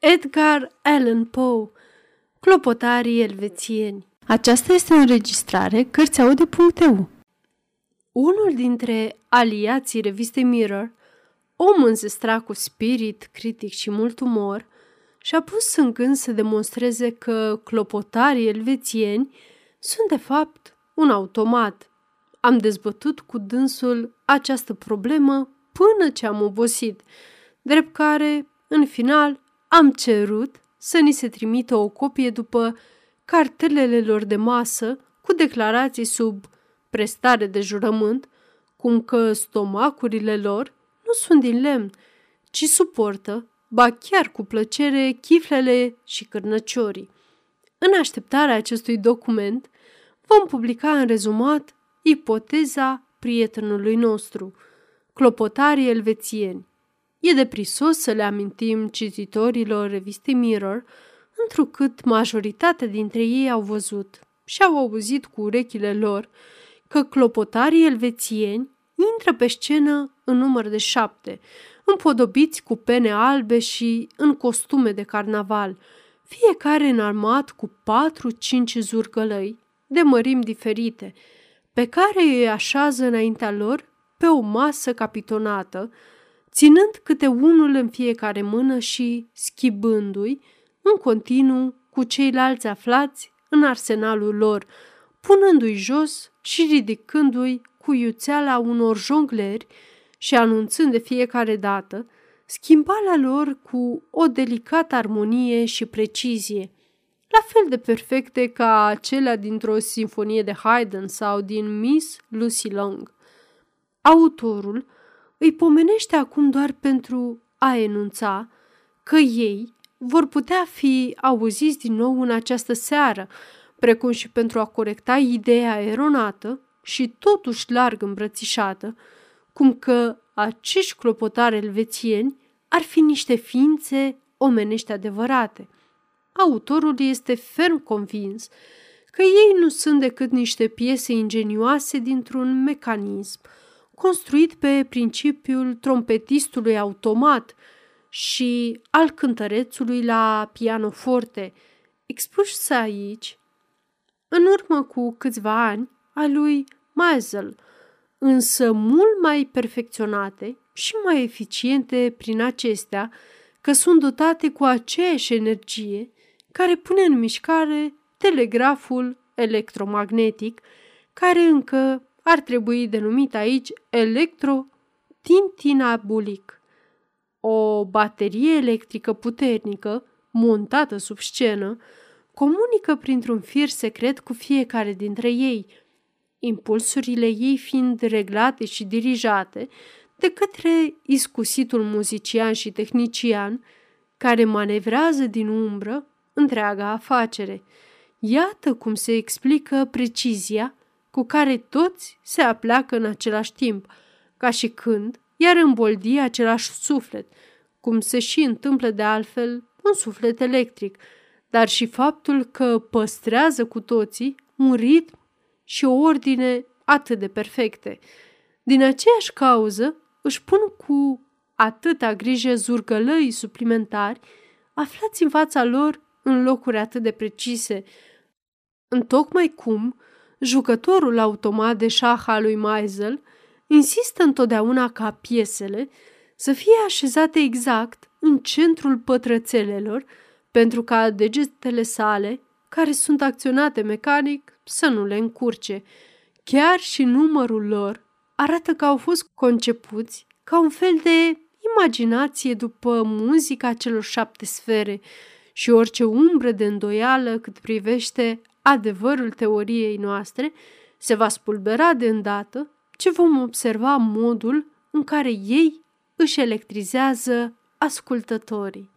Edgar Allan Poe, Clopotarii elvețieni. Aceasta este o înregistrare Cărțiaude.eu. Unul dintre aliații revistei Mirror, om înzestrat cu spirit critic și mult umor, și-a pus în gând să demonstreze că clopotarii elvețieni sunt de fapt un automat. Am dezbătut cu dânsul această problemă până ce am obosit, drept care, în final, am cerut să ni se trimită o copie după cartelele lor de masă cu declarații sub prestare de jurământ, cum că stomacurile lor nu sunt din lemn, ci suportă, ba chiar cu plăcere, chiflele și cârnăciorii. În așteptarea acestui document, vom publica în rezumat ipoteza prietenului nostru, clopotarii elvețieni. E de prisos să le amintim cititorilor revistei Mirror, întrucât majoritatea dintre ei au văzut și au auzit cu urechile lor că clopotarii elvețieni intră pe scenă în număr de șapte, împodobiți cu pene albe și în costume de carnaval, fiecare înarmat cu patru-cinci zurgălăi de mărimi diferite, pe care îi așează înaintea lor pe o masă capitonată, ținând câte unul în fiecare mână și schibându-i în continuu cu ceilalți aflați în arsenalul lor, punându-i jos și ridicându-i cu iuțeala unor jongleri și anunțând de fiecare dată schimbarea lor cu o delicată armonie și precizie, la fel de perfecte ca acelea dintr-o sinfonie de Haydn sau din Miss Lucy Long. Autorul îi pomenește acum doar pentru a enunța că ei vor putea fi auziți din nou în această seară, precum și pentru a corecta ideea eronată și totuși larg îmbrățișată, cum că acești clopotari elvețieni ar fi niște ființe omenești adevărate. Autorul este ferm convins că ei nu sunt decât niște piese ingenioase dintr-un mecanism construit pe principiul trompetistului automat și al cântărețului la pianoforte, expus aici, în urmă cu câțiva ani, a lui Mazel, însă mult mai perfecționate și mai eficiente prin acestea, că sunt dotate cu aceeași energie care pune în mișcare telegraful electromagnetic, care încă ar trebui denumit aici electro-tintinabulic. O baterie electrică puternică, montată sub scenă, comunică printr-un fir secret cu fiecare dintre ei, impulsurile ei fiind reglate și dirijate de către iscusitul muzician și tehnician care manevrează din umbră întreaga afacere. Iată cum se explică precizia cu care toți se apleacă în același timp, ca și când iar îmboldi același suflet, cum se și întâmplă de altfel un suflet electric, dar și faptul că păstrează cu toții un ritm și o ordine atât de perfecte. Din aceeași cauză își pun cu atâta grijă zurgălăii suplimentari aflați în fața lor în locuri atât de precise, întocmai cum jucătorul automat de șah al lui Maisel insistă întotdeauna ca piesele să fie așezate exact în centrul pătrățelelor pentru ca degetele sale, care sunt acționate mecanic, să nu le încurce. Chiar și numărul lor arată că au fost concepuți ca un fel de imaginație după muzica celor șapte sfere și orice umbră de îndoială cât privește adevărul teoriei noastre se va spulbera de îndată ce vom observa modul în care ei își electrizează ascultătorii.